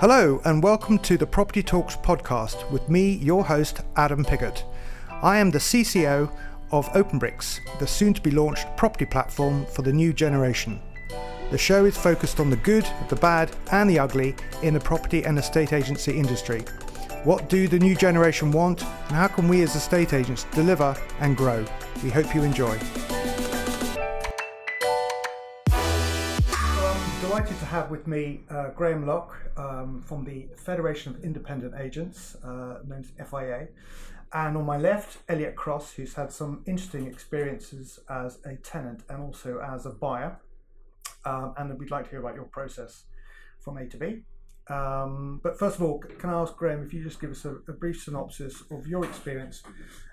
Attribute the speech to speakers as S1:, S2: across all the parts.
S1: Hello, and welcome to the Property Talks podcast with me, your host, Adam Pigott. I am the CCO of Openbrix, the soon to be launched property platform for the new generation. The show is focused on the good, the bad, and the ugly in the property and estate agency industry. What do the new generation want, and how can we as estate agents deliver and grow? We hope you enjoy. Delighted to have with me uh, Graham Lock um, from the Federation of Independent Agents, uh, known as FIA. And on my left, Elliot Cross, who's had some interesting experiences as a tenant and also as a buyer. Um, and we'd like to hear about your process from A to B. Um, but first of all, can I ask Graham if you just give us a, a brief synopsis of your experience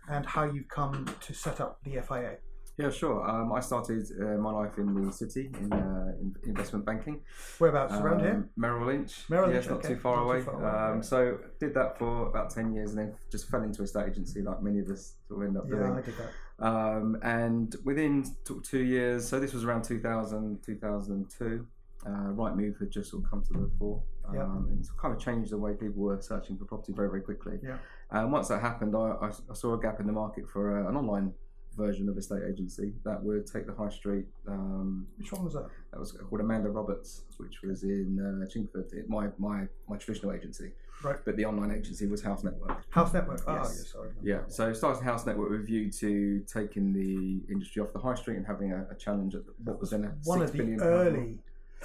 S1: and how you've come to set up the FIA?
S2: Yeah, sure. Um, I started uh, my life in the city in, uh, in investment banking.
S1: Whereabouts around
S2: Um,
S1: here?
S2: Merrill Lynch.
S1: Merrill
S2: yes,
S1: Lynch,
S2: not
S1: okay.
S2: too far
S1: Not too far away,
S2: um. So did that for about ten years, and then just fell into a state agency, like many of us sort of end up
S1: Yeah, I
S2: doing.
S1: did that.
S2: Um, and within t- two years, so this was around 2000, 2002. Uh, Rightmove had just sort of come to the fore, um,
S1: Yeah.
S2: and it's kind of changed the way people were searching for property very, very quickly.
S1: Yeah.
S2: And once that happened, I, I, I saw a gap in the market for uh, an online version of a state agency that would take the high street. Um,
S1: Which one was that?
S2: that was called Amanda Roberts, which was in uh, Chingford, it, my, my my traditional agency.
S1: Right.
S2: But the online agency was House Network.
S1: House Network.
S2: Yes.
S1: yes, sorry.
S2: Yeah. So it started House Network with a view to taking the industry off the high street and having a, a challenge at what was then a
S1: One of the early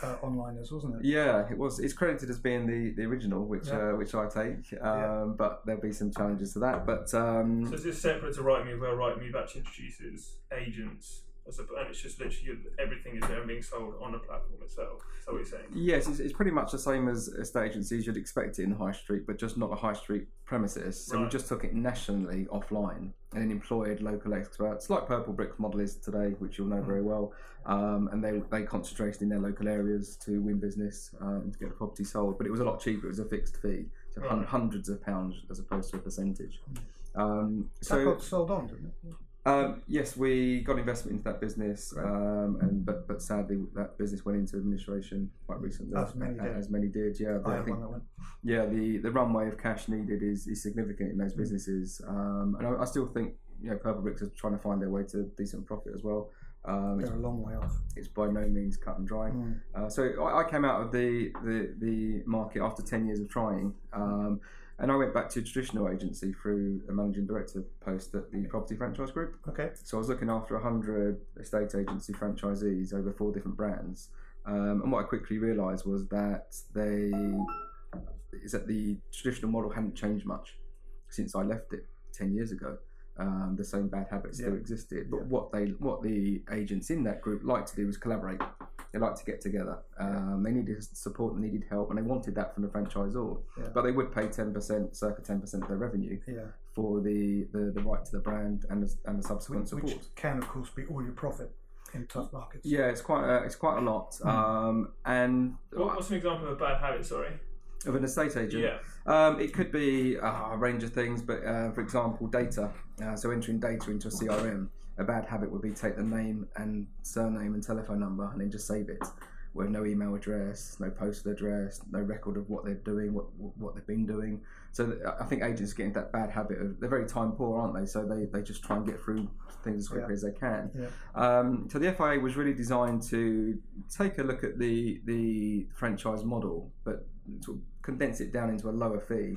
S1: uh, onliners, wasn't it?
S2: yeah, it was. It's credited as being the, the original, which
S1: Yeah.
S2: uh, which I take. Um,
S1: Yeah.
S2: But there'll be some challenges to that. But um,
S3: So is this separate to Rightmove, where Rightmove actually introduces agents, as a, and it's just literally everything is there and being sold on the platform itself. So what you're saying?
S2: Yes, it's, it's pretty much the same as estate agencies. You'd expect it in the high street, but just not a high street premises. So we just took it nationally offline and then employed local experts, like Purplebricks model is today, which you'll know very well. Um, and they they concentrated in their local areas to win business um, to get the property sold. But it was a lot cheaper. It was a fixed fee, so
S3: Right.
S2: hundreds of pounds as opposed to a percentage. Um,
S1: That
S2: so
S1: got sold on, didn't it?
S2: Um, yes, we got investment into that business,
S1: Right.
S2: um, and but but sadly that business went into administration quite recently.
S1: As many did.
S2: As many did, yeah.
S1: I
S2: I think
S1: one
S2: yeah, the, the runway of cash needed is, is significant in
S1: Mm.
S2: those businesses, um, and I, I still think you know Purplebricks are trying to find their way to decent profit as well. Um, it's,
S1: They're a long way off.
S2: it's by no means cut and dry.
S1: Mm.
S2: Uh, so I, I came out of the, the, the market after 10 years of trying. Um, and I went back to a traditional agency through a managing director post at the Property Franchise Group.
S1: Okay.
S2: So I was looking after 100 estate agency franchisees over four different brands. Um, and what I quickly realised was that they is that the traditional model hadn't changed much since I left it 10 years ago. Um, the same bad habits still existed, but
S1: Yeah.
S2: what they what the agents in that group liked to do was collaborate. They like to get together. Um, they needed support, they needed help, and they wanted that from the franchisor.
S1: Yeah.
S2: But they would pay 10%, circa 10% of their revenue
S1: Yeah.
S2: for the, the, the right to the brand and the, and the subsequent
S1: Which,
S2: support.
S1: which can, of course, be all your profit in tough markets.
S2: Yeah, it's quite a, it's quite a lot.
S1: Hmm.
S2: Um, and
S3: What, what's an example of a bad habit? Sorry.
S2: of an estate agent,
S3: Yeah.
S2: um, it could be uh, a range of things. But uh, for example, data. Uh, so entering data into a CRM, a bad habit would be take the name and surname and telephone number and then just save it. With no email address, no postal address, no record of what they're doing, what what they've been doing. So I think agents get into that bad habit of they're very time poor, aren't they? So they, they just try and get through things as quickly
S1: Yeah.
S2: as they can.
S1: Yeah.
S2: Um, so the FIA was really designed to take a look at the the franchise model, but sort of condense it down into a lower fee,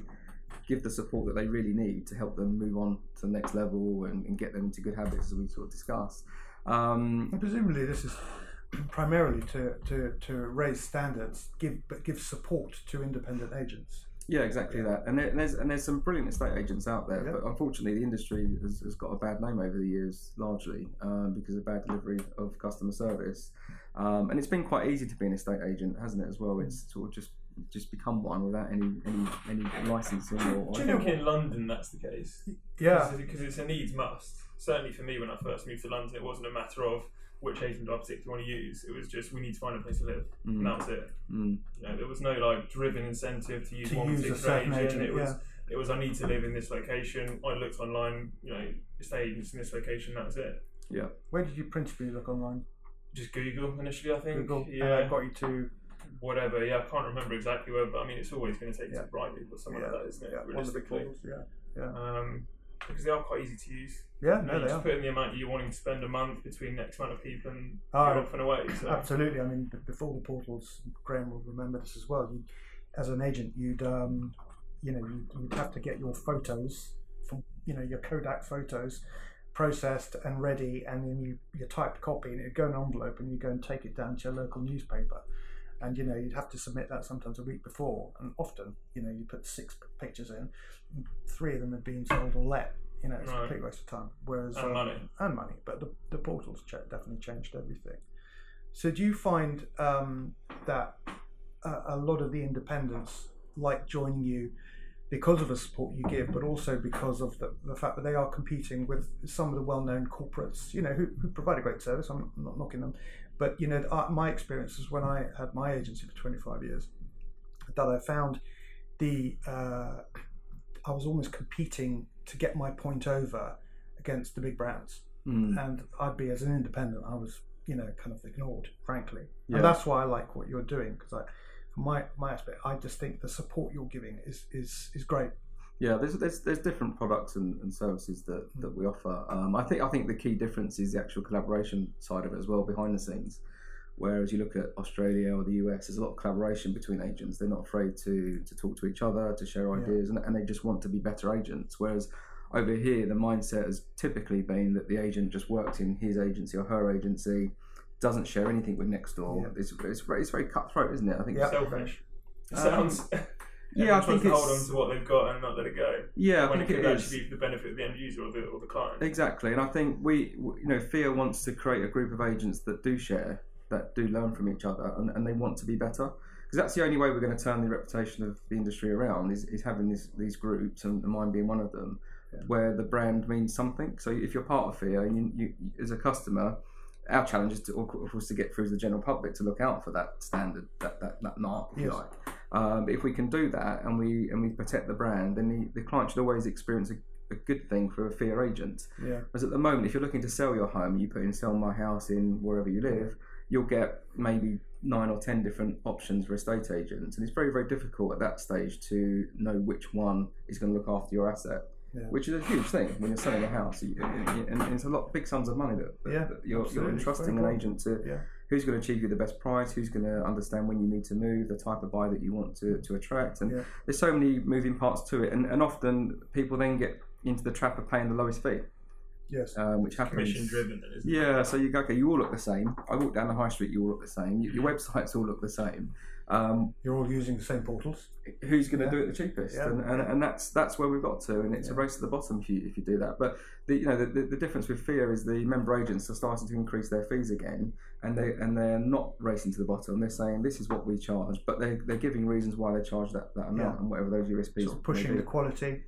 S2: give the support that they really need to help them move on to the next level and, and get them into good habits, as we sort of discussed. Um,
S1: presumably, this is primarily to, to, to raise standards, give but give support to independent agents.
S2: yeah, exactly that. And, there, and there's and there's some brilliant estate agents out there,
S1: Yeah.
S2: but unfortunately, the industry has, has got a bad name over the years, largely um, because of bad delivery of customer service. Um, and it's been quite easy to be an estate agent, hasn't it? As well, it's sort of just just become one without any any any licensing or.
S3: I
S1: Do you
S3: think in London that's the case.
S1: Yeah.
S3: Because it's a needs must. Certainly for me, when I first moved to London, it wasn't a matter of which agent do I particularly want to use. It was just we need to find a place to live, and
S2: Mm,
S3: that was it.
S2: mm,
S3: You know, there was no like driven incentive to use
S1: To
S3: one
S1: use
S3: particular
S1: certain
S3: agent.
S1: agent,
S3: It was
S1: yeah.
S3: it was I need to live in this location. I looked online, you know, estate agents in this location. That was it. Yeah.
S1: Where did you principally look online?
S3: Just Google initially, I think.
S1: Google.
S3: Yeah.
S1: And got you to
S3: whatever. Yeah, I can't remember exactly where, but I mean, it's always going to take
S1: Yeah.
S3: to bright people, something
S1: Yeah.
S3: like that, isn't it?
S1: Yeah, one of the big Yeah, yeah,
S3: Um, because they are quite easy to use.
S1: yeah. No,
S3: you
S1: they
S3: just
S1: are.
S3: put in the amount you're wanting to spend a month between X amount of people and
S1: Oh,
S3: you're off and away. So.
S1: Absolutely. I mean, before the portals, Graham will remember this as well. You, as an agent, you'd um, you know you'd, you'd have to get your photos from you know your Kodak photos processed and ready, and then you you type copy and it'd go in an envelope, and you go and take it down to your local newspaper. And you know you'd have to submit that sometimes a week before, and often you know you put six pictures in, and three of them had been sold or let. You know, it's a complete waste of time. Whereas
S3: And
S1: um,
S3: money.
S1: and money, but the, the portals ch- definitely changed everything. So, do you find um, that a, a lot of the independents like joining you because of the support you give, but also because of the, the fact that they are competing with some of the well known corporates, you know, who, who provide a great service? I'm not knocking them, but you know, uh, my experience is when I had my agency for 25 years, that I found the uh, I was almost competing to get my point over against the big brands
S2: Mm.
S1: and I'd be as an independent, I was you know kind of ignored, frankly,
S2: Yeah.
S1: and that's why I like what you're doing because I, from my my aspect, I just think the support you're giving is is is great.
S2: Yeah, there's, there's there's different products and, and services that, that we offer. Um, I think I think the key difference is the actual collaboration side of it as well behind the scenes. Whereas you look at Australia or the US, there's a lot of collaboration between agents. They're not afraid to to talk to each other, to share
S1: Yeah.
S2: ideas, and, and they just want to be better agents. Whereas over here, the mindset has typically been that the agent just works in his agency or her agency, doesn't share anything with next door.
S1: Yeah.
S2: It's, it's very it's very cutthroat, isn't it? I think
S1: Yeah.
S3: Selfish.
S2: Um,
S3: sounds.
S2: Yeah, I think
S3: to hold on to what they've got and not let it go.
S2: yeah, I
S3: when it
S2: think
S3: could
S2: it
S3: actually be for the benefit of the end user or the, or the client.
S2: Exactly, and I think we, you know, FIA wants to create a group of agents that do share, that do learn from each other, and, and they want to be better. Because that's the only way we're going to turn the reputation of the industry around is, is having these these groups, and mine being one of them,
S1: Yeah.
S2: where the brand means something. So if you're part of FIA, you, you as a customer, our challenge is to, of course, to get through to the general public to look out for that standard, that that, that mark, if you like. Um, but if we can do that and we and we protect the brand, then the, the client should always experience a, a good thing for a FIA agent.
S1: Yeah,
S2: Whereas at the moment, if you're looking to sell your home, you put in sell my house in wherever you live, you'll get maybe nine or ten different options for estate agents. And it's very, very difficult at that stage to know which one is going to look after your asset,
S1: Yeah.
S2: which is a huge thing when you're selling a house. You- And and it's a lot big sums of money that, that,
S1: Yeah,
S2: that you're, you're entrusting
S1: Very
S2: an agent to
S1: yeah,
S2: who's going to achieve you the best price, who's going to understand when you need to move, the type of buy that you want to, to attract. And
S1: Yeah.
S2: there's so many moving parts to it. And, and often people then get into the trap of paying the lowest fee,
S1: yes,
S2: um, which happens.
S3: Commission driven, isn't
S2: Yeah,
S3: it?
S2: so you go, okay, you all look the same. I walk down the high street, you all look the same. Your, your
S1: Mm-hmm.
S2: websites all look the same. Um,
S1: you're all using the same portals.
S2: who's going to
S1: Yeah.
S2: do it the cheapest?
S1: Yeah.
S2: And, and, and that's that's where we've got to, and it's a race to the bottom if you if you do that. But the you know the, the, the difference with FIA is the member agents are starting to increase their fees again, and they and they're not racing to the bottom. They're saying this is what we charge, but they they're giving reasons why they charge that, that amount
S1: Yeah.
S2: and whatever those USPs.
S1: Sort of pushing the quality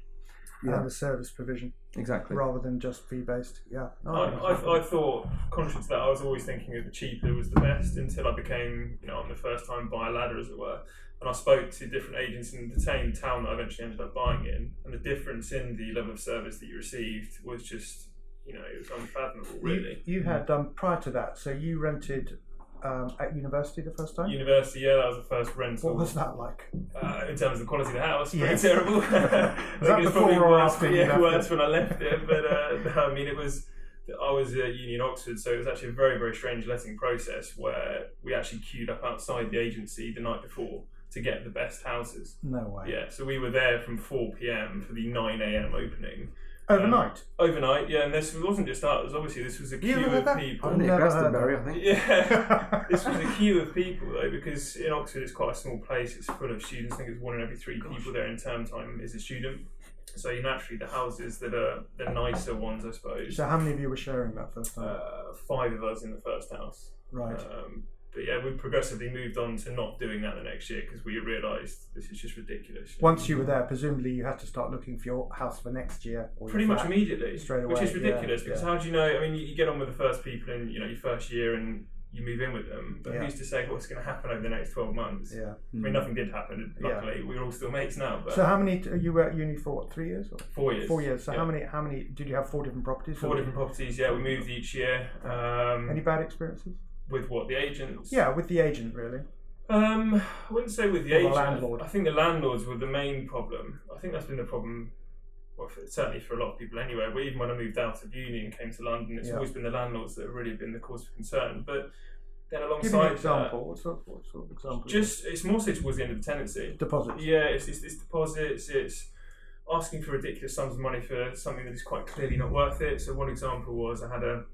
S2: Yeah.
S1: and the service provision
S2: exactly.
S1: rather than just fee based. Yeah, No,
S3: I. I, I thought, conscious of that, I was always thinking that the cheaper was the best until I became, you know, on the first time buy a ladder, as it were. And I spoke to different agents in the same town that I eventually ended up buying in, and the difference in the level of service that you received was just, you know, it was unfathomable, really.
S1: You, you had um, prior to that, so you rented um, at university the first time.
S3: University, yeah, that was the first rental.
S1: what was that like?
S3: Uh, in terms of the quality of the house, pretty
S1: Yes.
S3: terrible. I
S1: that before or after
S3: yeah, worse when I left it. But uh, I mean, it was. I was at uni in Oxford, so it was actually a very, very strange letting process where we actually queued up outside the agency the night before to get the best houses.
S1: No way.
S3: Yeah, so we were there from 4 p.m. for the 9 a.m. opening.
S1: Overnight.
S3: Overnight, yeah, and this wasn't just us, obviously, this was a queue
S1: ever
S3: of
S1: that?
S3: people.
S1: I've never heard
S2: Glastonbury,
S1: that.
S2: I think.
S3: Yeah, this was a queue of people though, because in Oxford it's quite a small place. It's full of students. I think it's one in every three people there in term time is a student. So you naturally the houses that are the nicer ones, I suppose.
S1: so how many of you were sharing that first time?
S3: Uh, five of us in the first house.
S1: right.
S3: Um, but yeah, we progressively moved on to not doing that the next year because we realised this is just ridiculous.
S1: Once you were there, presumably you had to start looking for your house for next year. Or
S3: pretty much immediately,
S1: straight
S3: which is
S1: away, yeah,
S3: ridiculous because
S1: yeah.
S3: how do you know? I mean, you, you get on with the first people in you know your first year and you move in with them, but
S1: Yeah.
S3: who's to say what's going to happen over the next twelve months?
S1: Yeah.
S3: I mean, nothing did happen.
S1: Yeah.
S3: Luckily, we're all still mates now. But
S1: So how many? T- you were at uni for what? Three years? Or?
S3: four years.
S1: Four years. So how many? How many? Did you have four different properties?
S3: Four different properties. Yeah, we moved each year. Um,
S1: Any bad experiences?
S3: With what the agents?
S1: Yeah, with the agent really.
S3: Um, I wouldn't say with the
S1: Or the landlord.
S3: I think the landlords were the main problem. I think that's been the problem. Well, for, certainly for a lot of people anyway. But even when I moved out of uni and came to London, it's
S1: Yeah.
S3: always been the landlords that have really been the cause of concern. But then alongside Give
S1: me an
S3: that,
S1: example. What sort, what sort of example?
S3: just it's more so towards the end of the tenancy.
S1: deposits.
S3: Yeah, it's, it's, it's deposits, it's asking for ridiculous sums of money for something that is quite clearly not worth it. So, one example was I had a,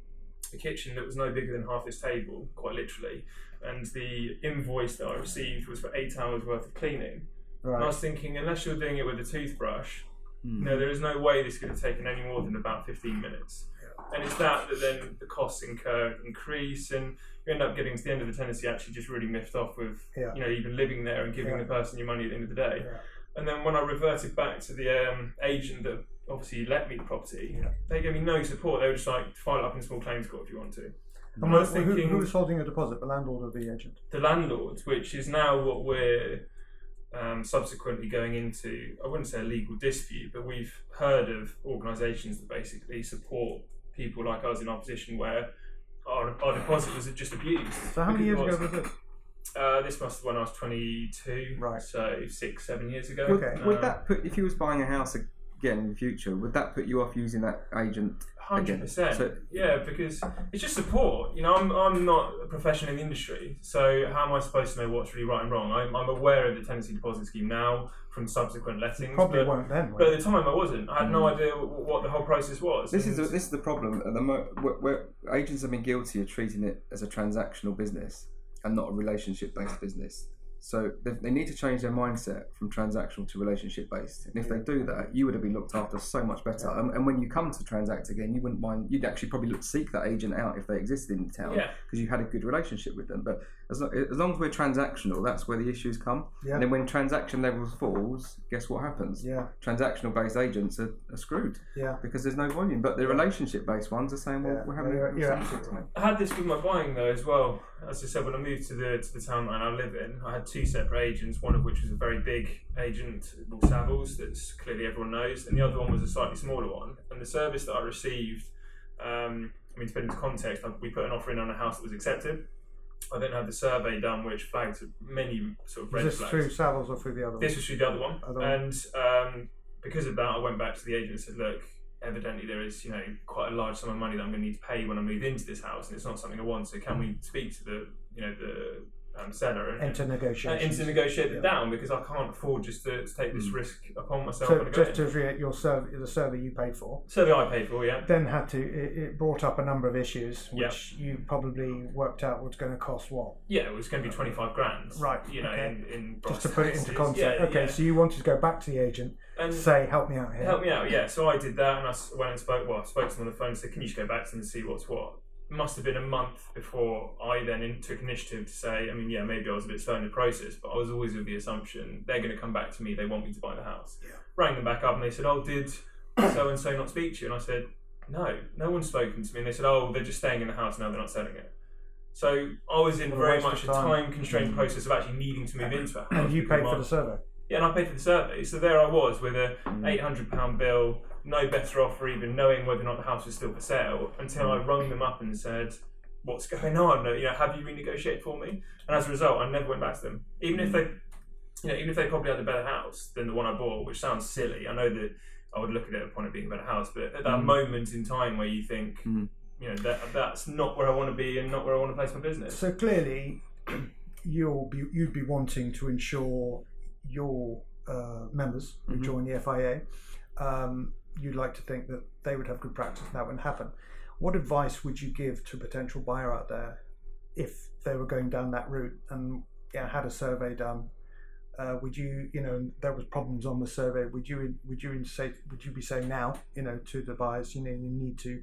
S3: a kitchen that was no bigger than half this table, quite literally, and the invoice that I received was for eight hours worth of cleaning. And I was thinking, unless you're doing it with a toothbrush,
S2: Hmm.
S3: no, there is no way this could have taken any more than about 15 minutes. And it's that that then the costs incur increase, and you end up getting to the end of the tenancy actually just really miffed off with,
S1: Yeah.
S3: you know, even living there and giving
S1: Yeah.
S3: the person your money at the end of the day.
S1: Yeah.
S3: And then when I reverted back to the um, agent that obviously let me the property,
S1: Yeah.
S3: they gave me no support. They were just like, file it up in small claims court if you want to.
S1: And
S3: I
S1: what,
S3: was
S1: who,
S3: thinking-
S1: who's holding a deposit? The landlord or the agent?
S3: The landlord, which is now what we're um, subsequently going into, I wouldn't say a legal dispute, but we've heard of organisations that basically support people like us in our position where our, our deposit was just abused.
S1: So how many years
S3: Because
S1: ago was this?
S3: Uh, this must have when I was 22,
S1: Right.
S3: so six, seven years ago.
S2: Would,
S1: Okay.
S2: would
S3: Um,
S2: that put if you was buying a house again in the future? Would that put you off using that agent?
S3: Hundred percent.
S2: So-
S3: Yeah, because it's just support. You know, I'm I'm not a professional in the industry, so how am I supposed to know what's really right and wrong? I'm, I'm aware of the tenancy deposit scheme now from subsequent lettings.
S1: Probably
S3: but,
S1: won't then.
S3: but at the time, I wasn't. I had no mm. idea what the whole process was.
S2: This is the, this is the problem at the mo- where, where agents have been guilty of treating it as a transactional business and not a relationship based business. So they, they need to change their mindset from transactional to relationship based. And if they do that, you would have been looked after so much better. And, and when you come to transact again, you wouldn't mind. You'd actually probably look, seek that agent out if they existed in the town
S3: Yeah.
S2: because you had a good relationship with them. But as, lo- as long as we're transactional, that's where the issues come.
S1: Yeah.
S2: And then when transaction levels falls, guess what happens?
S1: Yeah,
S2: Transactional based agents are, are screwed
S1: yeah.
S2: because there's no volume. But the relationship based ones are saying, well,
S1: Yeah,
S2: we're having
S1: you're-
S2: a
S1: you're
S2: relationship
S1: absolutely
S2: time.
S3: I had this with my buying though as well. As I said, when I moved to the to the town that I now live in, I had two separate agents. One of which was a very big agent, Will Savills, that's clearly everyone knows, and the other one was a slightly smaller one. And the service that I received, um, I mean, to put into context, we put an offer in on a house that was accepted. I then had the survey done, which flagged many sort of red
S1: this
S3: flags.
S1: through Savills or through the other one?
S3: This
S1: one?
S3: was through the other one,
S1: Other one.
S3: and um, because of that, I went back to the agent and said, "Look, evidently there is, you know, quite a large sum of money that I'm going to need to pay when I move into this house, and it's not something I want. So can we speak to the, you know, the um, seller and,
S1: Enter
S3: and
S1: negotiations.
S3: into negotiate
S1: Yeah.
S3: it down because I can't afford just to, to take this
S2: Mm.
S3: risk upon myself
S1: So
S3: when I go
S1: just to reiterate, your survey, the survey you paid for,
S3: Survey I paid for, yeah.
S1: then had to. It, it brought up a number of issues,
S3: Yeah.
S1: which you probably worked out was going to cost what.
S3: Yeah, it was going to be 25 grand.
S1: Right,
S3: You know,
S1: okay.
S3: in, in
S1: Just to put it into context.
S3: Yeah,
S1: okay,
S3: yeah.
S1: so you wanted to go back to the agent,
S3: And
S1: say, "Help me out here."
S3: Help me out, yeah. So I did that, and I went and spoke. Well, I spoke to them on the phone and said, "Can you just go back to them and see what's what?" Must have been a month before I then in, took initiative to say. I mean, yeah, maybe I was a bit slow in the process, but I was always with the assumption they're going to come back to me. They want me to buy the house.
S1: Yeah.
S3: Rang them back up, and they said, "Oh, did so and so not speak to you?" And I said, "No, no one's spoken to me." And they said, "Oh, they're just staying in the house now. They're not selling it." So I was in very much a
S1: time.
S3: constrained process of actually needing to move into a house.
S1: and you paid for the survey.
S3: yeah, and I paid for the survey. So there I was with a
S2: Mm.
S3: eight hundred pound bill, no better offer, even knowing whether or not the house was still for sale, until I rung them up and said, "What's going on? You know, have you renegotiated for me?" And as a result, I never went back to them, even if they, you know, even if they probably had a better house than the one I bought, which sounds silly. I know that I would look at it upon it being a better house, but at that
S2: Mm.
S3: moment in time where you think,
S2: Mm.
S3: you know, that that's not where I want to be and not where I want to place my business.
S1: So clearly, you'll be you'd be wanting to ensure your uh, members who
S2: Mhm.
S1: join the FIA. Um, you'd like to think that they would have good practice and that wouldn't happen. What advice would you give to a potential buyer out there if they were going down that route and yeah, had a survey done? Uh, would you, you know, there was problems on the survey. Would you, would you say, would you be saying now, you know, to the buyers, you know, you need to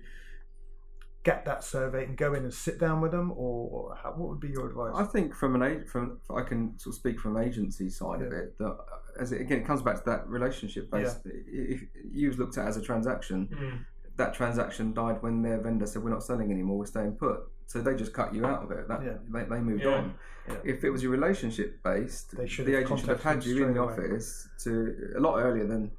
S1: get that survey and go in and sit down with them, or how, what would be your advice?
S2: I think from an from I can sort of speak from an agency side of it that as it, again it comes back to that relationship based. If you was looked at as a transaction,
S3: Mm.
S2: that transaction died when their vendor said we're not selling anymore, we're staying put. So they just cut you out of it. That
S1: Yeah.
S2: they, they moved
S3: Yeah.
S2: on.
S1: Yeah.
S2: If it was your relationship based,
S1: They should
S2: the agent should have had you in the
S1: away.
S2: office to a lot earlier than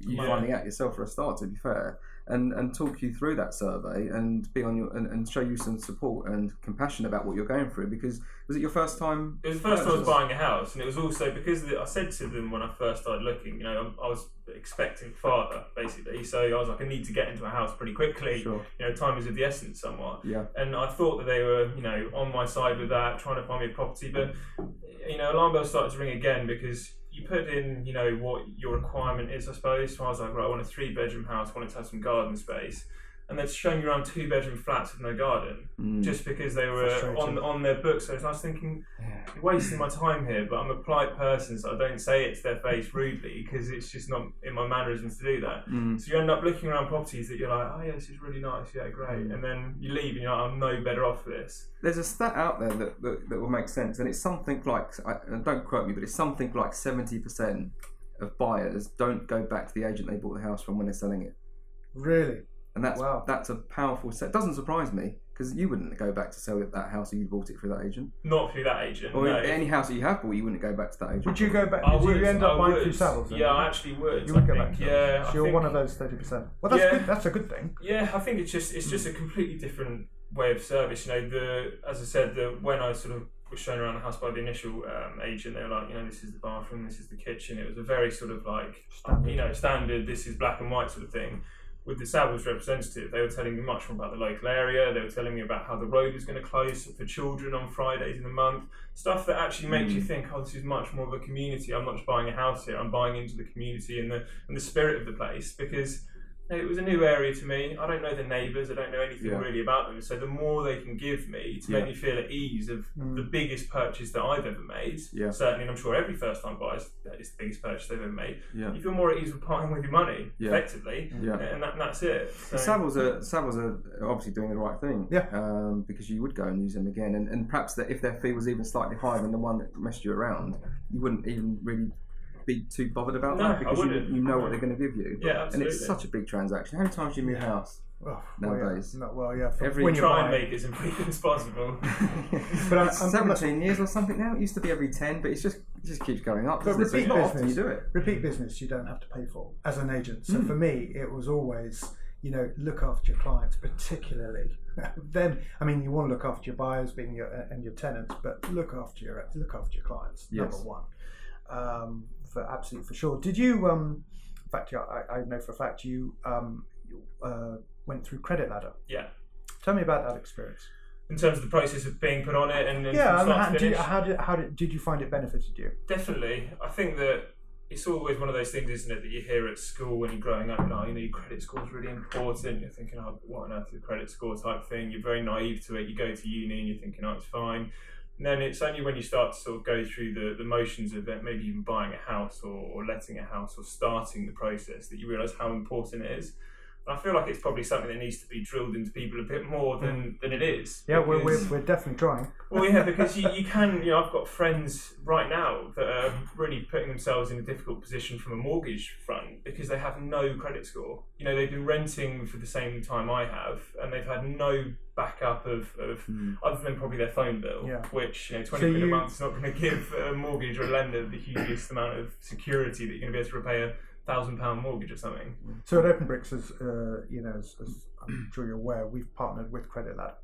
S3: Yeah.
S2: finding out yourself for a start. To be fair, and, and talk you through that survey and be on your and, and show you some support and compassion about what you're going through. Because was it your first time?
S3: It was the first time I was buying a house, and it was also because the, I said to them when I first started looking, you know, I, I was expecting father basically, so I was like, I need to get into a house pretty quickly.
S2: Sure.
S3: You know, time is of the essence somewhat.
S2: Yeah.
S3: And I thought that they were, you know, on my side with that, trying to find me a property, but you know, alarm bells started to ring again because you put in, you know, what your requirement is, I suppose. So I was like, right, I want a three bedroom house, I want it to have some garden space. And they're showing you around two bedroom flats with no garden,
S2: Mm.
S3: just because they were on on their books. So I was thinking, you're wasting my time here. But I'm a polite person, so I don't say it to their face rudely because it's just not in my mannerisms to do that.
S2: Mm.
S3: So you end up looking around properties that you're like, oh yeah, this is really nice, yeah, great, and then you leave and you're like, I'm no better off for this.
S2: There's a stat out there that, that, that will make sense, and it's something like, I, don't quote me, but it's something like 70% of buyers don't go back to the agent they bought the house from when they're selling it.
S1: Really?
S2: And that's
S1: Wow.
S2: that's a powerful set. Doesn't surprise me because you wouldn't go back to sell it that house if you bought it through that agent.
S3: Not through that agent.
S2: Or
S3: no.
S2: any house that you have bought, you wouldn't go back to that agent.
S1: Would you go back?
S3: I
S1: Did
S3: would.
S1: you end
S3: I
S1: up buying
S3: would.
S1: through Savills? then?
S3: Yeah, I actually would.
S1: You would
S3: I
S1: go
S3: think.
S1: back. To
S3: Yeah,
S1: so
S3: I
S1: you're
S3: think,
S1: one of those thirty percent. Well, that's
S3: Yeah.
S1: good. That's a good thing.
S3: Yeah, I think it's just it's just a completely different way of service. You know, the as I said, the when I sort of was shown around the house by the initial um, agent, they were like, you know, this is the bathroom, this is the kitchen. It was a very sort of like
S1: Standard.
S3: you know standard. This is black and white sort of thing. With the Savills representative, they were telling me much more about the local area. They were telling me about how the road was going to close for children on Fridays in the month. Stuff that actually makes you hmm. think, oh, this is much more of a community. I'm not just buying a house here. I'm buying into the community and the and the spirit of the place because it was a new area to me. I don't know the neighbours. I don't know anything
S2: Yeah.
S3: really about them. So the more they can give me to
S2: Yeah.
S3: make me feel at ease of
S1: Mm.
S3: the biggest purchase that I've ever made.
S2: Yeah.
S3: Certainly, and I'm sure every first time buyer is the biggest purchase they've ever made.
S2: Yeah.
S3: You feel more at ease with parting with your money,
S2: Yeah.
S3: effectively,
S2: Yeah.
S3: and, that, and that's it. So,
S2: Savills are Savills are obviously doing the right thing.
S1: Yeah.
S2: Um, because you would go and use them again, and, and perhaps that if their fee was even slightly higher than the one that messed you around, you wouldn't even really be too bothered about
S3: No,
S2: that because you, you know what they're going to give you.
S3: Yeah,
S2: And it's such a big transaction. How many times do you move house?
S1: Oh,
S2: Nowadays.
S1: Well, yeah. No, well, yeah. For
S2: Every-
S1: when
S3: we
S1: you
S3: try and make it as brief as possible.
S1: But I'm-
S2: It's
S1: I'm-
S2: 17 years or something now. It used to be every 10, but it's just it just keeps going up.
S1: But
S2: doesn't it? So
S1: repeat
S2: it's you do it.
S1: repeat business, you don't have to pay for as an agent. So
S2: Mm.
S1: for me, it was always, you know, look after your clients, particularly them. I mean, you want to look after your buyers, being your and your tenants, but look after your look after your clients.
S2: Yes.
S1: Number one, um, for absolutely for sure. Did you? Um, in fact, yeah, I, I know for a fact you, um, you uh, went through CreditLadder.
S3: yeah.
S1: Tell me about that experience.
S3: In terms of the process of being put on it and, and
S1: yeah, and how, did you, how did how did did you find it benefited you?
S3: Definitely. I think that it's always one of those things, isn't it, that you hear at school when you're growing up, like, you know, your credit score is really important. You're thinking, oh, what on earth is a credit score type thing? You're very naive to it. You go to uni and you're thinking, oh, it's fine. And then it's only when you start to sort of go through the, the motions of maybe even buying a house or, or letting a house or starting the process that you realise how important it is. I feel like it's probably something that needs to be drilled into people a bit more than, than it is.
S1: Yeah, we're,
S3: because-
S1: we're, we're definitely trying.
S3: well, yeah, because you, you can, you know, I've got friends right now that are really putting themselves in a difficult position from a mortgage front because they have no credit score. You know, they've been renting for the same time I have, and they've had no backup of, of hmm. other than probably their phone bill,
S1: Yeah.
S3: which, you know, 20
S1: So
S3: quid a month is not going to give a mortgage or a lender the hugest amount of security that you're going to be able to repay a thousand pound mortgage or something.
S1: So at Openbrix, as uh, you know, as, as I'm sure you're aware, we've partnered with CreditLadder.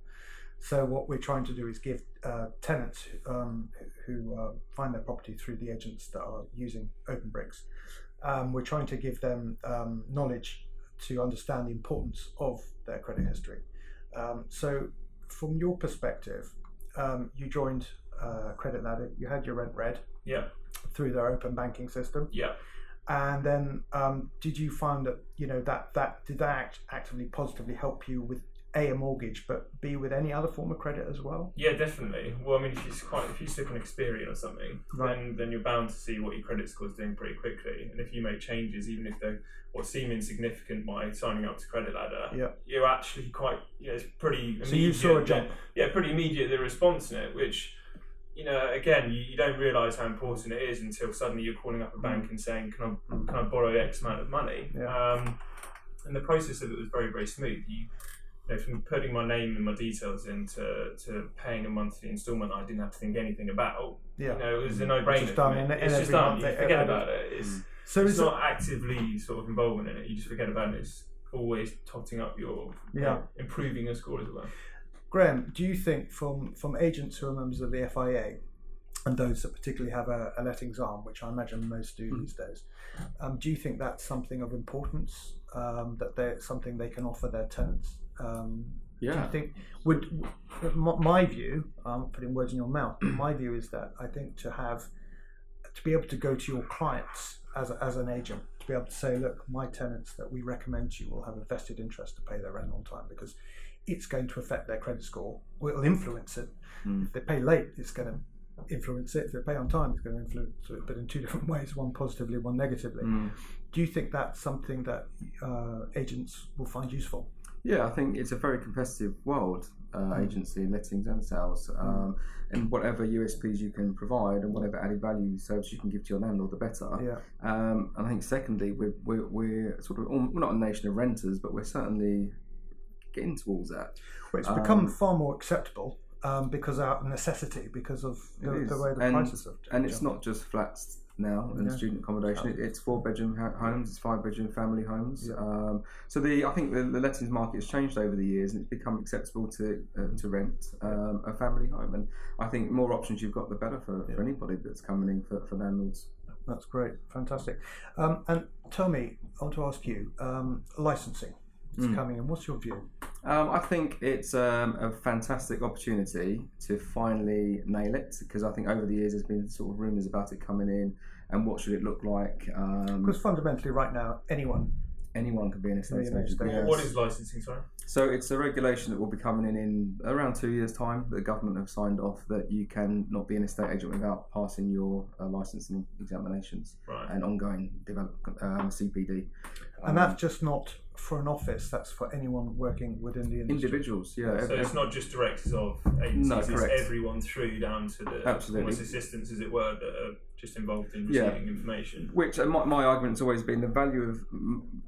S1: So what we're trying to do is give uh, tenants um, who uh, find their property through the agents that are using Openbrix, um, we're trying to give them um, knowledge to understand the importance of their credit history. Um, so from your perspective, um, you joined uh, CreditLadder, you had your rent read
S3: Yeah,
S1: through their open banking system
S3: yeah.
S1: And then um, did you find that you know that that did that act, actively positively help you with a a mortgage but b with any other form of credit as well
S3: Yeah, definitely. Well, I mean, if you quite if you stick on Experian or something,
S1: Right.
S3: then then you're bound to see what your credit score is doing pretty quickly. And if you make changes, even if they're what seem insignificant by signing up to CreditLadder,
S1: Yeah.
S3: you're actually quite you know it's pretty. Immediate,
S1: So you saw a jump.
S3: Yeah, pretty immediate the response in it, which. You know, again, you, you don't realise how important it is until suddenly you're calling up a bank mm. and saying, "Can I can I borrow X amount of money?"
S1: Yeah.
S3: Um, and the process of it was very very smooth. You, you know, from putting my name and my details in to, paying a monthly instalment I didn't have to think anything about.
S1: yeah
S3: You know, it was a mm. no brainer.
S1: It's Just done in- in
S3: it's just
S1: every
S3: done. You forget
S1: every-
S3: about it. It's, mm.
S1: so
S3: it's
S1: it,
S3: not actively sort of involvement in it. You just forget about it. It's always totting up your
S1: Yeah.
S3: improving your score as well.
S1: Graham, do you think from from agents who are members of the FIA and those that particularly have a, a lettings arm, which I imagine most do these days, um, do you think that's something of importance um, that they're something they can offer their tenants? Um, Do
S2: Yeah.
S1: you think would my, my view? I'm putting words in your mouth. but my view is that I think to have to be able to go to your clients as, a, as an agent to be able to say, look, my tenants that we recommend to you will have a vested interest to pay their rent on time because it's going to affect their credit score. Or it'll influence it.
S2: Mm.
S1: If they pay late, it's going to influence it. If they pay on time, it's going to influence it, but in two different ways: one positively, one negatively.
S2: Mm.
S1: Do you think that's something that uh, agents will find useful?
S2: Yeah, I think it's a very competitive world, uh,
S1: Mm.
S2: agency, lettings and sales. Um, and whatever USPs you can provide and whatever added value service you can give to your landlord, the better.
S1: Yeah.
S2: Um, and I think secondly, we're, we're, we're sort of, we're not a nation of renters, but we're certainly getting towards that.
S1: Well, it's become
S2: Um,
S1: far more acceptable um, because out of necessity, because of the, the way the
S2: And-
S1: prices have changed.
S2: And it's not just flats now and
S1: Yeah.
S2: student accommodation. It, it's four bedroom ho- homes, it's five bedroom family homes.
S1: Yeah.
S2: Um, so the I think the, the lettings market has changed over the years, and it's become acceptable to uh, to rent um, a family home. And I think more options you've got, the better for,
S1: Yeah.
S2: for anybody that's coming in for, for landlords.
S1: That's great, fantastic. Um, and tell me, I want to ask you, um, licensing is
S2: Mm.
S1: coming in. What's your view?
S2: Um, I think it's um, a fantastic opportunity to finally nail it because I think over the years there's been sort of rumours about it coming in and what should it look like. Um,
S1: Because fundamentally, right now, anyone
S2: anyone can be an estate
S1: Be an
S2: agent.
S1: estate
S2: yes.
S3: What is licensing, sorry?
S2: So it's a regulation that will be coming in in around two years' time. The government have signed off that you can not be an estate agent without passing your uh, licensing examinations
S3: Right.
S2: and ongoing develop, um, CPD.
S1: and
S2: Um,
S1: that's just not for an office. That's for anyone working within the industry.
S2: individuals. Yeah,
S3: So
S2: ev-
S3: it's not just directors of agencies,
S2: No,
S3: it's
S2: correct.
S3: everyone through down to the
S2: Absolutely.
S3: almost assistants, as it were, that are just involved in
S2: Yeah.
S3: receiving information.
S2: Which uh, my, my argument's always been the value of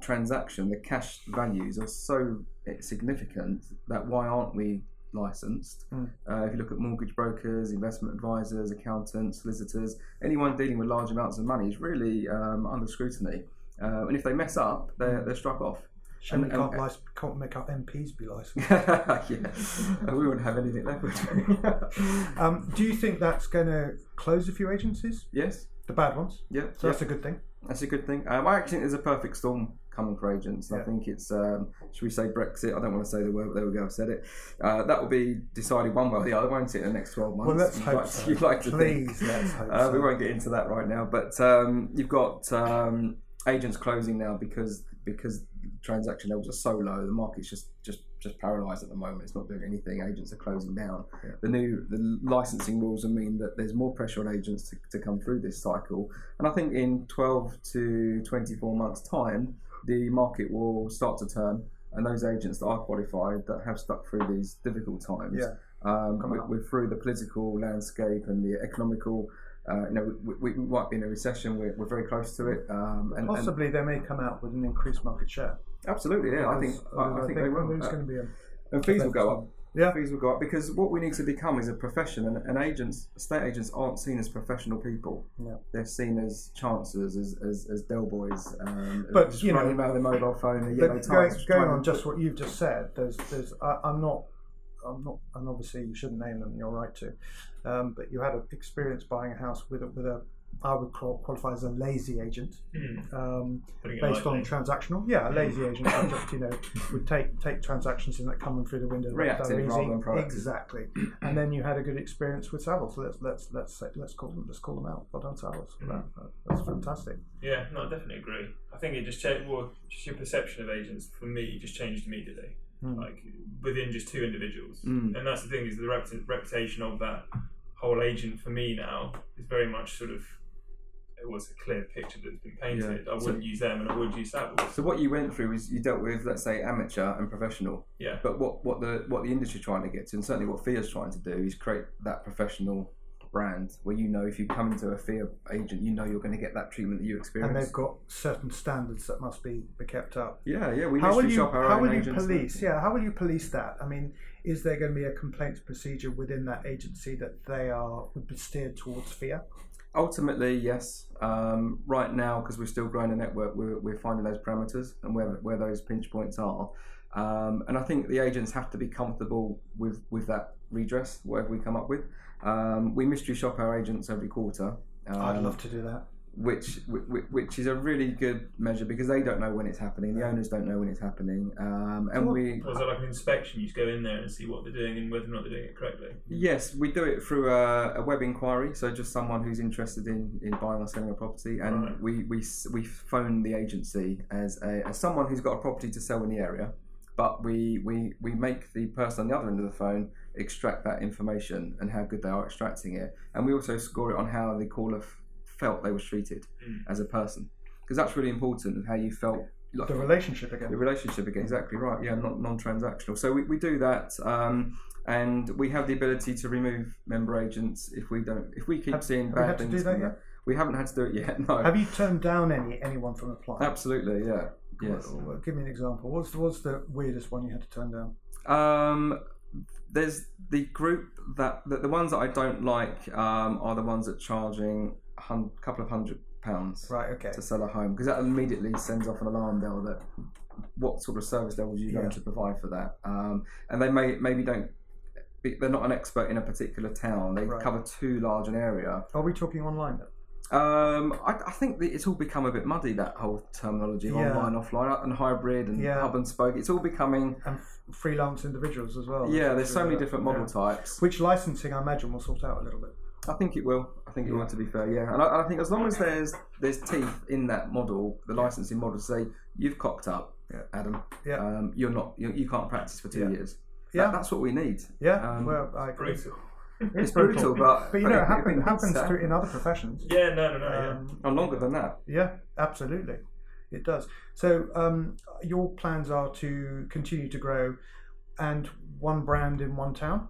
S2: transaction, the cash values are so eh, significant that why aren't we licensed?
S1: Mm.
S2: Uh, if you look at mortgage brokers, investment advisors, accountants, solicitors, anyone dealing with large amounts of money is really um, under scrutiny. Uh, and if they mess up, they're, they're struck off.
S1: Shame we can't,
S2: and-
S1: lic- can't make our MPs be licensed.
S2: yeah, we wouldn't have anything left. would
S1: um, do you think that's going to close a few agencies,
S2: yes,
S1: the bad ones?
S2: yeah,
S1: So
S2: yeah.
S1: that's a good thing.
S2: That's a good thing. Um, I actually think there's a perfect storm coming for agents. I think it's, um, should we say Brexit? I don't want to say the word, but there we go, I've said it. Uh, that will be decided one way or the other, won't it, in the next 12 months?
S1: Well, let's
S2: You'd
S1: hope
S2: like,
S1: so.
S2: You'd like to
S1: Please,
S2: think.
S1: let's hope
S2: Uh,
S1: so.
S2: We won't get into that right now, but um, you've got um, agents closing now because because transaction levels are so low. The market's just just just paralysed at the moment. It's not doing anything. Agents are closing down.
S1: Yeah.
S2: The new the licensing rules will mean that there's more pressure on agents to, to come through this cycle. And I think in 12 to 24 months' time, the market will start to turn. And those agents that are qualified, that have stuck through these difficult times,
S1: Yeah.
S2: um, we're, we're through the political landscape and the economical. Uh, you know, we, we, might be in a recession. We're, we're very close to it. Um, and, and
S1: Possibly they may come out with an increased market share.
S2: Absolutely, yeah. I think I,
S1: uh,
S2: I think they will.
S1: There's
S2: Uh,
S1: going to be a
S2: and fees will go up.
S1: Yeah.
S2: Fees will go up because what we need to become is a profession, and, and agents, estate agents, aren't seen as professional people.
S1: Yeah.
S2: They're seen as chancellors, as as, as Del boys, um,
S1: But, you know,
S2: running around with mobile phone, and a yellow
S1: But going, going on just what you've just said, there's, there's, I, I'm not, I'm not, and obviously you shouldn't name them. You're right to, um, but you had an experience buying a house with a, with a, I would qual- qualify as a lazy agent,
S3: Hmm.
S1: um, based on transactional. Yeah, a lazy agent would just you know would take take transactions in that coming through the window.
S2: Reactive
S1: are easy.
S2: rather than proactive.
S1: Exactly, and then you had a good experience with Savills. So let's let's let's say, let's call them let's call them out. Well done, Savills. for that. That- That's fantastic.
S3: Yeah, no, I definitely agree. I think it just changed. Well, just your perception of agents for me just changed immediately,
S1: Hmm.
S3: like within just two individuals.
S2: Mm.
S3: And that's the thing is the reputation of that whole agent for me now is very much sort of it was a clear picture that's been painted. I
S2: So-
S3: wouldn't use them, and I would use Savills.
S2: So what you went through is you dealt with, let's say, amateur and professional.
S3: Yeah,
S2: But what, what the what the industry's trying to get to, and certainly what FIA's trying to do, is create that professional brand where you know if you come into a FIA agent, you know you're going to get that treatment that you experience.
S1: And they've got certain standards that must be, be kept up.
S2: yeah, yeah. We
S1: how will you
S2: shop our
S1: how
S2: own
S1: will you police? Yeah, how will you police that? I mean, is there going to be a complaints procedure within that agency that they are would be steered towards FIA?
S2: Ultimately, yes. Um, right now, because we're still growing the network, we're, we're finding those parameters and where, where those pinch points are. Um, and I think the agents have to be comfortable with, with that redress, whatever we come up with. Um, we mystery shop our agents every quarter.
S1: I'd
S2: um,
S1: love to do that.
S2: Which which which is a really good measure because they don't know when it's happening. The owners don't know when it's happening, um, and we
S3: Or is that like an inspection? You just go in there and see what they're doing and whether or not they're doing it correctly.
S2: yes we do it through a, a web inquiry. So just someone who's interested in, in buying or selling a property, and
S3: Right.
S2: we, we we phone the agency as a as someone who's got a property to sell in the area. But we, we, we make the person on the other end of the phone extract that information and how good they are extracting it. And we also score it on how the caller f- felt they were treated
S3: Mm.
S2: as a person. Because that's really important, of how you felt. like-
S1: The relationship again.
S2: The relationship again, exactly right. Yeah, not non-transactional. So we, we do that, um, and we have the ability to remove member agents if we don't. If we keep
S1: Have-
S2: seeing
S1: have we
S2: bad
S1: to
S2: things,
S1: do that yet?
S2: we haven't had to do it yet. No,
S1: Have you turned down any anyone from applying?
S2: absolutely. Yeah. Yes.
S1: Well, give me an example. What's the, what's the weirdest one you had to turn down?
S2: Um, there's the group that the, the ones that I don't like um, are the ones that charging hun- couple of hundred pounds
S1: Right. Okay.
S2: to sell a home because that immediately sends off an alarm bell that what sort of service levels you're you going
S1: Yeah.
S2: to provide for that um, and they may maybe don't be- they're not an expert in a particular town they
S1: Right.
S2: cover too large an area
S1: Are we talking online then?
S2: um, I, I think that it's all become a bit muddy that whole terminology
S1: Yeah.
S2: online offline and hybrid and
S1: Yeah.
S2: hub and spoke it's all becoming
S1: And f- freelance individuals as well.
S2: yeah there's so many different model
S1: Yeah.
S2: types
S1: Which licensing, I imagine, will sort out a little bit.
S2: I think it will. I think it
S1: Yeah.
S2: will. To be fair, yeah, and I, and I think as long as there's there's teeth in that model, the licensing model, to say you've cocked up,
S1: Yeah.
S2: Adam.
S1: Yeah.
S2: Um, you're not. You, you can't practice for two
S1: Yeah.
S2: years.
S1: Yeah.
S2: That's what we need.
S1: Yeah.
S2: Um,
S1: well, I agree.
S3: Brutal.
S2: It's brutal, but
S1: But you know, it
S2: if
S1: happen,
S2: needs
S1: happens
S2: to
S1: to, in other professions.
S3: Yeah, no, no, no. yeah.
S1: Um,
S2: And longer than that.
S1: Yeah, absolutely. It does. So, um, your plans are to continue to grow and one brand in one town?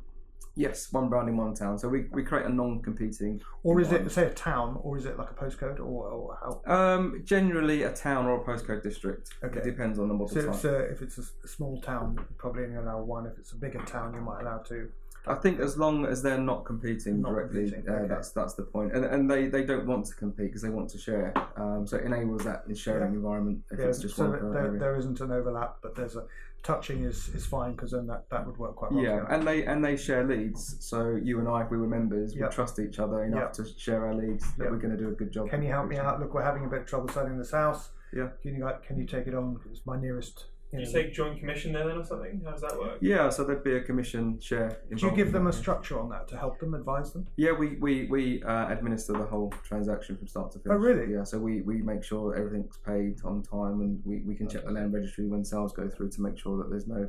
S2: Yes, one brand in one town. So we, we create a non-competing.
S1: Or is it, say, a town, or is it like a postcode, or, or how?
S2: Um, generally a town or a postcode district.
S1: Okay.
S2: It depends on the model
S1: So,
S2: type.
S1: so if it's a small town, probably only allow one. If it's a bigger town, you might allow two.
S2: I think as long as they're not competing
S1: Not
S2: directly,
S1: competing,
S2: uh,
S1: okay.
S2: that's that's the point. And and they, they don't want to compete because they want to share. Um, so it enables that sharing
S1: Yeah.
S2: environment if
S1: Yeah,
S2: it's just
S1: so
S2: one
S1: there, there isn't an overlap, but there's a touching is, is fine because then that, that would work quite well.
S2: Yeah,
S1: together.
S2: and they and they share leads. So you and I, if we were members,
S1: Yep.
S2: we trust each other enough to share our leads that
S1: Yep.
S2: we're going to do a good job.
S1: Can you help me out? Look, we're having a bit of trouble selling this house.
S2: Yeah.
S1: Can you like, can you take it on? It's my nearest.
S3: Do you
S1: know,
S3: take joint commission there then or something? How does that work?
S2: Yeah, so there'd be a commission share.
S1: Do you give them a structure on that to help them, advise them?
S2: Yeah, we we, we uh, administer the whole transaction from start to finish.
S1: Oh, really?
S2: Yeah, so we, we make sure everything's paid on time, and we, we can check the land registry when sales go through to make sure that there's no.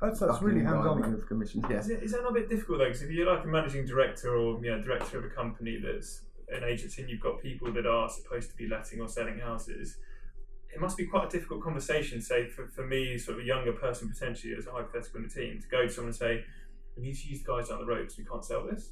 S1: That's, that's really
S2: bucking
S1: hands on.
S2: diving
S1: then.
S2: Of commission. Yeah.
S3: Is, it, is that not a bit difficult though? Because if you're like a managing director or you know, director of a company that's an agency and you've got people that are supposed to be letting or selling houses, it must be quite a difficult conversation, say, for, for me, sort of a younger person potentially as a hypothetical in the team, to go to someone and say, we need to use the guys down the road because we can't sell this.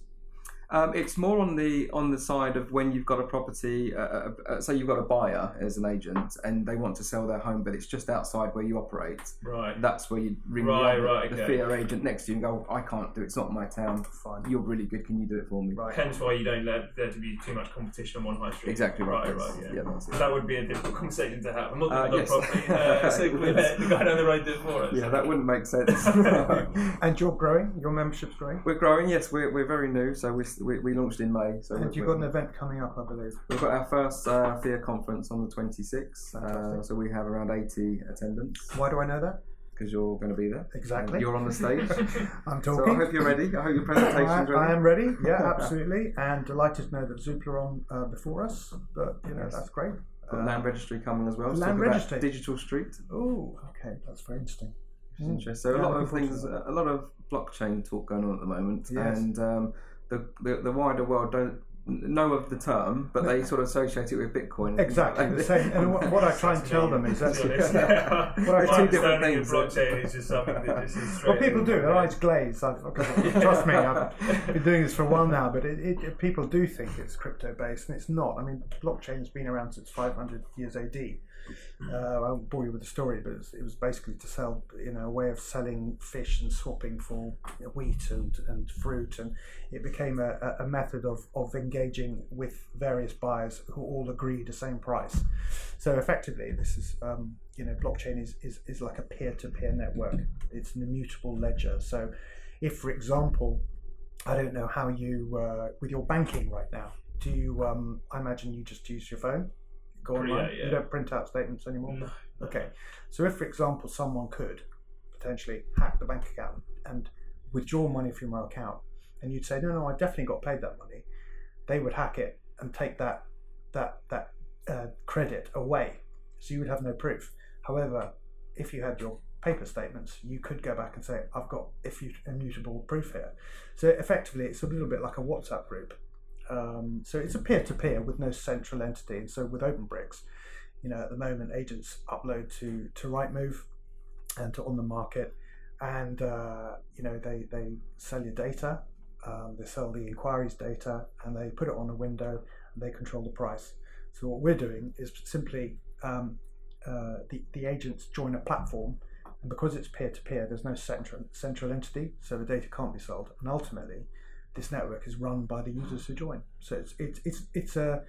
S2: Um, it's more on the on the side of when you've got a property. Uh, uh, uh, say you've got a buyer as an agent, and they want to sell their home, but it's just outside where you operate.
S3: Right.
S2: That's where you ring
S3: Right,
S2: the, other-
S3: right,
S2: the
S3: okay.
S2: FIA agent next to you and go, "I can't do it. It's not my town.
S1: Fine.
S2: You're really good. Can you do it for me?"
S1: Right.
S3: Hence why you don't let there to be too much competition on one high street.
S2: Exactly right.
S3: Right, right, yeah.
S2: that's it.
S3: That would be a difficult conversation to have. I'm not
S2: Uh,
S3: going to
S2: yes.
S3: property, uh, so we
S2: would.
S3: let the guy down the road do it for us.
S2: Yeah, that wouldn't make sense.
S1: And you're growing. Your membership's growing.
S2: we're growing. Yes, we're, we're very new. So we, we, we launched in May. So
S1: And you've got an event coming up, I believe.
S2: We've got our first uh, FIA conference on the 26th, uh, so we have around 80 attendants
S1: Why do I know that?
S2: because you're going to be there.
S1: Exactly.
S2: You're on the stage.
S1: I'm talking.
S2: so I hope you're ready. I hope your presentation's ready.
S1: I am ready. Yeah, absolutely. and delighted to know that Zoopla are on uh, before us. But you know
S2: Yes.
S1: that's great.
S2: Got land registry coming as well.
S1: land registry.
S2: Digital Street.
S1: Oh, okay, that's very interesting. Mm.
S2: interesting. So a lot of things, a lot of blockchain talk going on at the moment,
S1: Yes.
S2: and um, the, the the wider world don't know of the term, but they sort of associate it with Bitcoin.
S1: Exactly
S2: like
S1: the same. And what, what I try and tell them is
S3: To
S1: that's
S3: be honest, yeah.
S1: What I-
S3: My
S2: two different things.
S3: Blockchain is just something that just is
S1: Well, people do. Their eyes glaze. I've, I've- trust me, I've been doing this for a while now, but it, it, people do think it's crypto based, and it's not. I mean, blockchain's been around since 500 years AD. Uh, I won't bore you with the story, but it was, it was basically to sell, you know, a way of selling fish and swapping for wheat and, and fruit, and it became a, a- method of, of engaging with various buyers who all agreed the same price. So effectively, this is um, you know blockchain is, is is like a peer-to-peer network. It's an immutable ledger. So if, for example, I don't know how you uh, with your banking right now. Do you? Um, I imagine you just use your phone. Go online.
S3: yeah, yeah.
S1: You don't print out statements anymore.
S3: No.
S1: Okay. So if, for example, someone could potentially hack the bank account and withdraw money from your account, and you'd say, no, no, I definitely got paid that money, they would hack it and take that that that uh, credit away. So you would have no proof. However, if you had your paper statements, you could go back and say, I've got iffu- immutable proof here. So effectively, it's a little bit like a WhatsApp group. Um, so it's a peer-to-peer with no central entity. And so with Openbrix, you know, at the moment, agents upload to to Rightmove and to OnTheMarket, and uh, you know they they sell your data, um, they sell the inquiries data, and they put it on a window, and they control the price. So what we're doing is simply um, uh, the the agents join a platform, and because it's peer to peer, there's no central central entity, so the data can't be sold, and ultimately, this network is run by the users who join. So it's it's it's it's a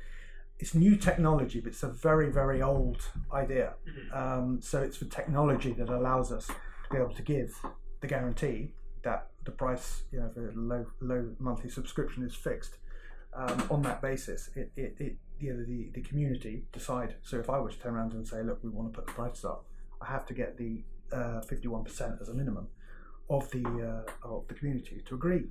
S1: it's new technology, but it's a very very old idea.
S3: Mhm.
S1: Um, so it's the technology that allows us to be able to give the guarantee that the price, you know, for a low low monthly subscription is fixed. Um, on that basis, it, it, it you know, the the community decide. So if I were to turn around and say, look, we want to put the prices up, I have to get the fifty one percent as a minimum of the uh, of the community to agree.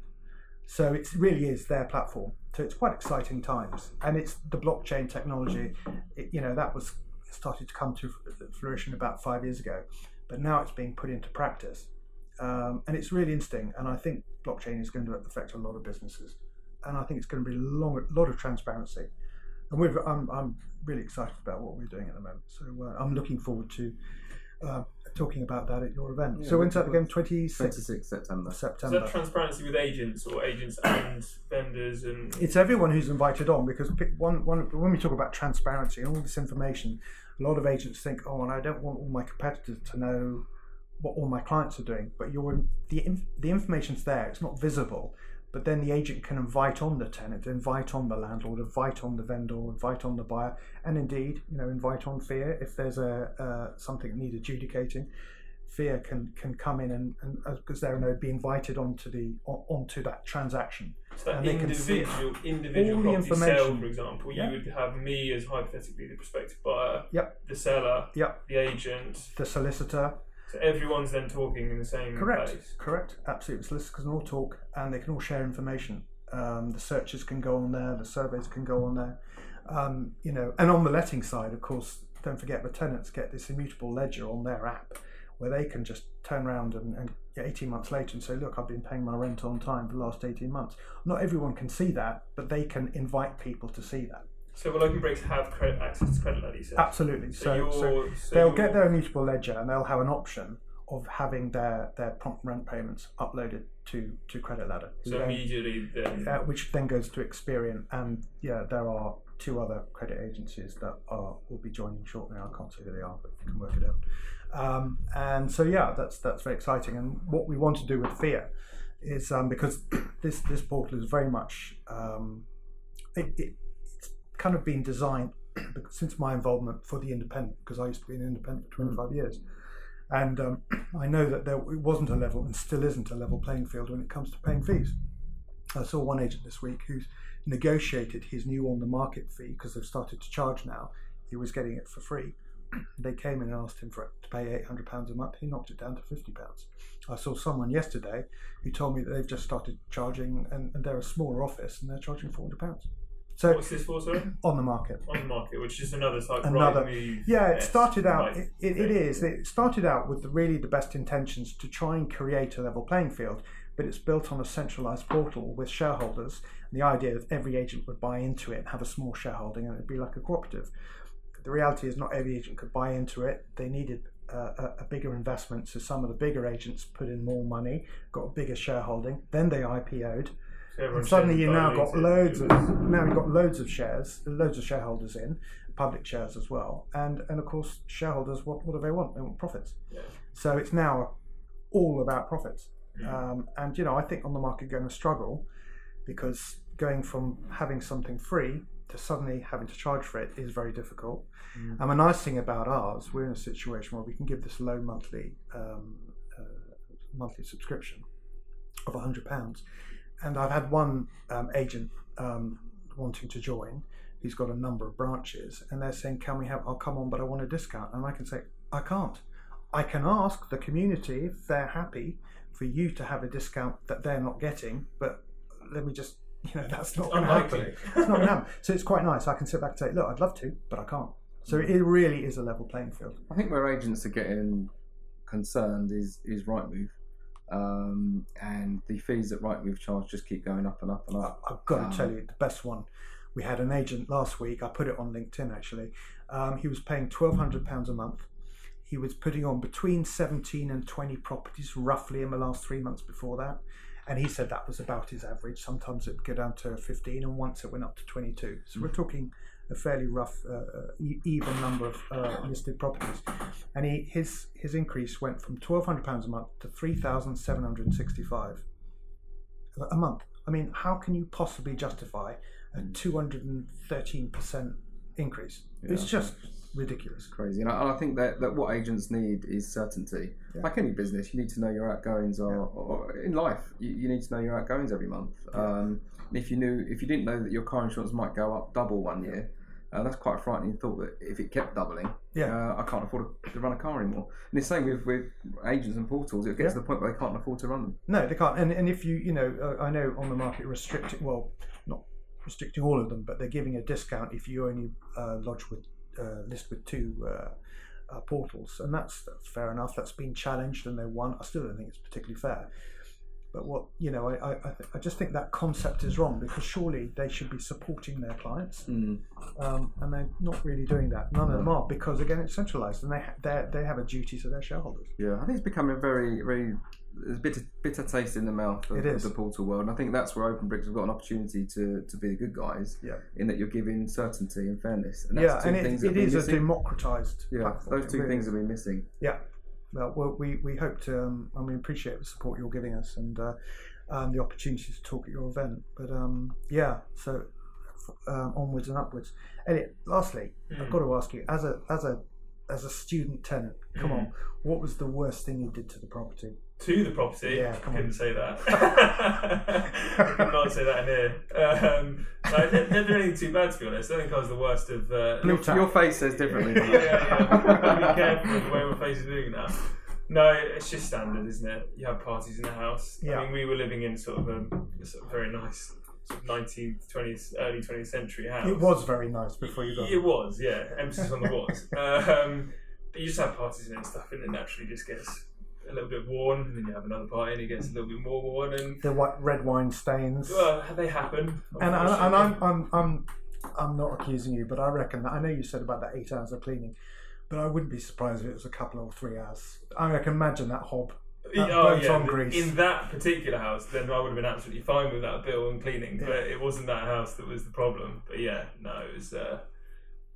S1: So it really is their platform. So it's quite exciting times, and it's the blockchain technology. It, you know that was started to come to fruition about five years ago, but now it's being put into practice, um, and it's really interesting. And I think blockchain is going to affect a lot of businesses, and I think it's going to be a long, lot of transparency. And we're, I'm, I'm really excited about what we're doing at the moment. So uh, I'm looking forward to uh, talking about that at your event.
S2: Yeah,
S1: so when's that
S2: looking
S1: again? 26th
S2: 26 September. September.
S3: Is
S1: September.
S3: that transparency with agents or agents and vendors and
S1: it's everyone who's invited on because one, one when we talk about transparency and all this information, a lot of agents think, oh, and I don't want all my competitors to know what all my clients are doing. But you're the inf- the information's there; it's not visible. But then the agent can invite on the tenant, invite on the landlord, invite on the vendor, invite on the buyer, and indeed, you know, invite on FIA if there's a uh, something that needs adjudicating. FIA can can come in and and because they're no be invited onto the onto that transaction.
S3: so that
S1: And they can see
S3: individual individual property sale, for example, you would have me as hypothetically the prospective buyer,
S1: Yep.
S3: the seller,
S1: Yep.
S3: the agent.
S1: The solicitor,
S3: So everyone's then talking in the same
S1: Correct,
S3: place.
S1: correct, absolutely. Solicitors can all talk and they can all share information. Um, the searches can go on there, the surveys can go on there. Um, you know, and on the letting side, of course, don't forget the tenants get this immutable ledger on their app where they can just turn around and, and 18 months later and say, look, I've been paying my rent on time for the last 18 months. Not everyone can see that, but they can invite people to see that.
S3: So will Openbrix have credit access to CreditLadder.
S1: Absolutely.
S3: So,
S1: So, so
S3: so
S1: they'll get their immutable ledger and they'll have an option of having their, their prompt rent payments uploaded to, to CreditLadder.
S3: So
S1: then-
S3: immediately then
S1: uh, which then goes to Experian, and yeah, there are two other credit agencies that are will be joining shortly. I can't say who they are, but you can work it out. Um, and so yeah, that's that's very exciting. And what we want to do with FIA is um, because this this portal is very much um, it, kind of been designed since my involvement for the independent because I used to be an independent for 25 years. And um, I know that there it wasn't a level and still isn't a level playing field when it comes to paying fees. I saw one agent this week who's negotiated his new OnTheMarket fee because they've started to charge now. He was getting it for free. They came in and asked him for to pay eight hundred pounds a month. He knocked it down to fifty pounds. I saw someone yesterday who told me that they've just started charging, and, and they're a smaller office, and they're charging four hundred pounds. So
S3: what's this for, sorry?
S1: OnTheMarket.
S3: On the market, which is another type
S1: Another-
S3: right.
S1: Yeah, it started out. It, it, it is. It started out with the, really the best intentions to try and create a level playing field, but it's built on a centralized portal with shareholders. And the idea that every agent would buy into it and have a small shareholding, and it'd be like a cooperative. The reality is, not every agent could buy into it. They needed uh, a, bigger investment, so some of the bigger agents put in more money, got a bigger shareholding. Then they IPO'd, and suddenly you've now got loads of now you've got loads of shares, loads of shareholders in, public shares as well, and and of course shareholders what what do they want? They want profits.
S3: Yeah.
S1: So it's now all about profits,
S3: Mm.
S1: um, and you know I think OnTheMarket going to struggle because going from having something free to suddenly having to charge for it is very difficult. And the nice thing about ours, we're in a situation where we can give this low monthly um, uh, monthly subscription of hundred pounds. And I've had one um, agent um, wanting to join. He's got a number of branches, and they're saying, "Can we have? I'll come on, but I want a discount." And I can say, "I can't. I can ask the community if they're happy for you to have a discount that they're not getting, but let me just." You know that's not going to happen.
S3: Unlikely.
S1: It's not going to happen. So it's quite nice. I can sit back and say, "Look, I'd love to, but I can't." So it really is a level playing field.
S2: I think where agents are getting concerned is is Rightmove, um, and the fees that Rightmove charge just keep going up and up and up.
S1: I've got
S2: Um,
S1: to tell you, the best one. We had an agent last week. I put it on LinkedIn actually. Um, he was paying twelve hundred pounds a month. He was putting on between seventeen and twenty properties roughly in the last three months before that, and he said that was about his average. Sometimes it would go down to fifteen, and once it went up to twenty-two. So we're talking a fairly rough, uh, uh, e- even number of uh, listed properties. And he his his increase went from twelve hundred pounds a month to three thousand seven hundred and sixty-five a month. I mean, how can you possibly justify a 213% increase? it's just ridiculous.
S2: crazy. And I, I think that, that what agents need is certainty.
S1: Yeah.
S2: Like any business, you need to know your outgoings, or, or in life, you, you need to know your outgoings every month. Um, if you knew, if you didn't know that your car insurance might go up double one year, uh, that's quite a frightening thought. That if it kept doubling,
S1: Yeah.
S2: uh, I can't afford to run a car anymore. And it's the same with, with agents and portals. It gets
S1: Yeah.
S2: to the point where they can't afford to run them.
S1: No, they can't. And, and if you, you know, uh, I know OnTheMarket restricting, well, not restricting all of them, but they're giving a discount if you only uh, lodge with, uh, list with two uh, uh, portals. And that's, that's fair enough. That's been challenged and they won. I still don't think it's particularly fair. But what, you know, I, I, I just think that concept is wrong because surely they should be supporting their clients.
S2: Mm.
S1: um, and they're not really doing that. None of them are because again it's centralised and they they they have a duty to their shareholders.
S2: Yeah, I think it's becoming a very, very there's a bitter, bitter taste in the mouth of, of the portal world. And I think that's where Openbrix have got an opportunity to, to be the good guys.
S1: Yeah.
S2: In that you're giving certainty and fairness. And that's
S1: yeah,
S2: two
S1: and
S2: things
S1: it, it
S2: have
S1: a democratised
S2: Yeah,
S1: platform.
S2: those two
S1: really
S2: things have been missing.
S1: Yeah. Well, we, we hope to, um, and we appreciate the support you're giving us and uh, um, the opportunity to talk at your event. But um, yeah, so um, onwards and upwards. Elliot, lastly, I've
S3: Mm.
S1: got to ask you, as a as a as a student tenant, come
S3: Mm.
S1: on, what was the worst thing you did to the property?
S3: To the property.
S1: Yeah, come
S3: couldn't say that. I could not say that in here. Um, no, I didn't, didn't do anything too bad to be honest. I think I was the worst of. Uh,
S1: Blue
S2: Your, your face says differently.
S3: yeah, yeah. Be careful with the way my face is moving now. No, it's just standard, isn't it? You have parties in the house.
S1: Yeah.
S3: I mean, we were living in sort of a, a sort of very nice sort 19th, 20th, early 20th century house.
S1: It was very nice before you got
S3: It was, yeah. Emphasis on the was. Um, but you just have parties in it and stuff, and it naturally just gets a little bit worn, and then you have another party and it gets a little bit more worn, and
S1: the white red wine stains.
S3: well, they happen.
S1: and I, and I'm, I'm I'm I'm not accusing you, but I reckon that I know you said about that eight hours of cleaning, but I wouldn't be surprised if it was a couple or three hours. I can imagine that hob. that
S3: oh, yeah,
S1: on
S3: In that particular house, then I would have been absolutely fine with that bill and cleaning,
S1: Yeah.
S3: but it wasn't that house that was the problem. But yeah, no, it was. Uh,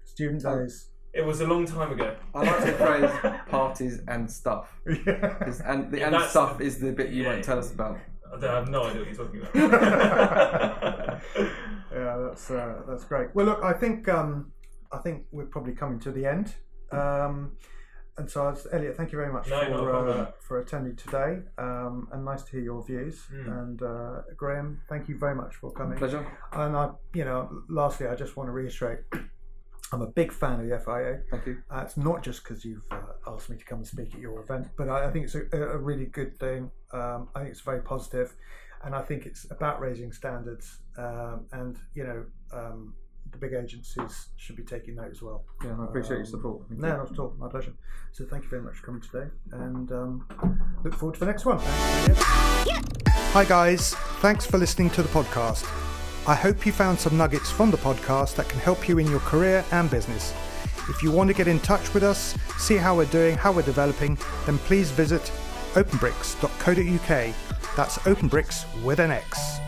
S1: Student days.
S3: It was a long time ago.
S2: I like the phrase parties and stuff.
S1: Yeah.
S2: 'Cause- And the
S3: Yeah,
S2: and
S3: that's-
S2: stuff is the bit you
S3: yeah,
S2: won't tell us about.
S3: I, don't, I have no idea what you're talking about.
S1: yeah, that's uh, that's great. Well, look, I think um, I think we're probably coming to the end. Um, and so, as- Elliot, thank you very much
S3: No, not a
S1: for
S3: problem.
S1: uh, for attending today, um, and nice to hear your views.
S3: Mm.
S1: And uh, Graham, thank you very much for coming.
S2: Pleasure.
S1: And I, you know, lastly, I just want to reiterate, I'm a big fan of the FIA.
S2: Thank you.
S1: Uh, it's not just because you've uh, asked me to come and speak at your event, but I, I think it's a, a really good thing. Um, I think it's very positive, and I think it's about raising standards. Um, and you know, um, the big agencies should be taking note as well.
S2: Yeah, I appreciate your support. Thank
S1: No,
S2: you.
S1: not at all. My pleasure. So thank you very much for coming today, and um, look forward to the next one. Hi guys, thanks for listening to the podcast. I hope you found some nuggets from the podcast that can help you in your career and business. If you want to get in touch with us, see how we're doing, how we're developing, then please visit openbrix.co.uk. That's openbricks with an X.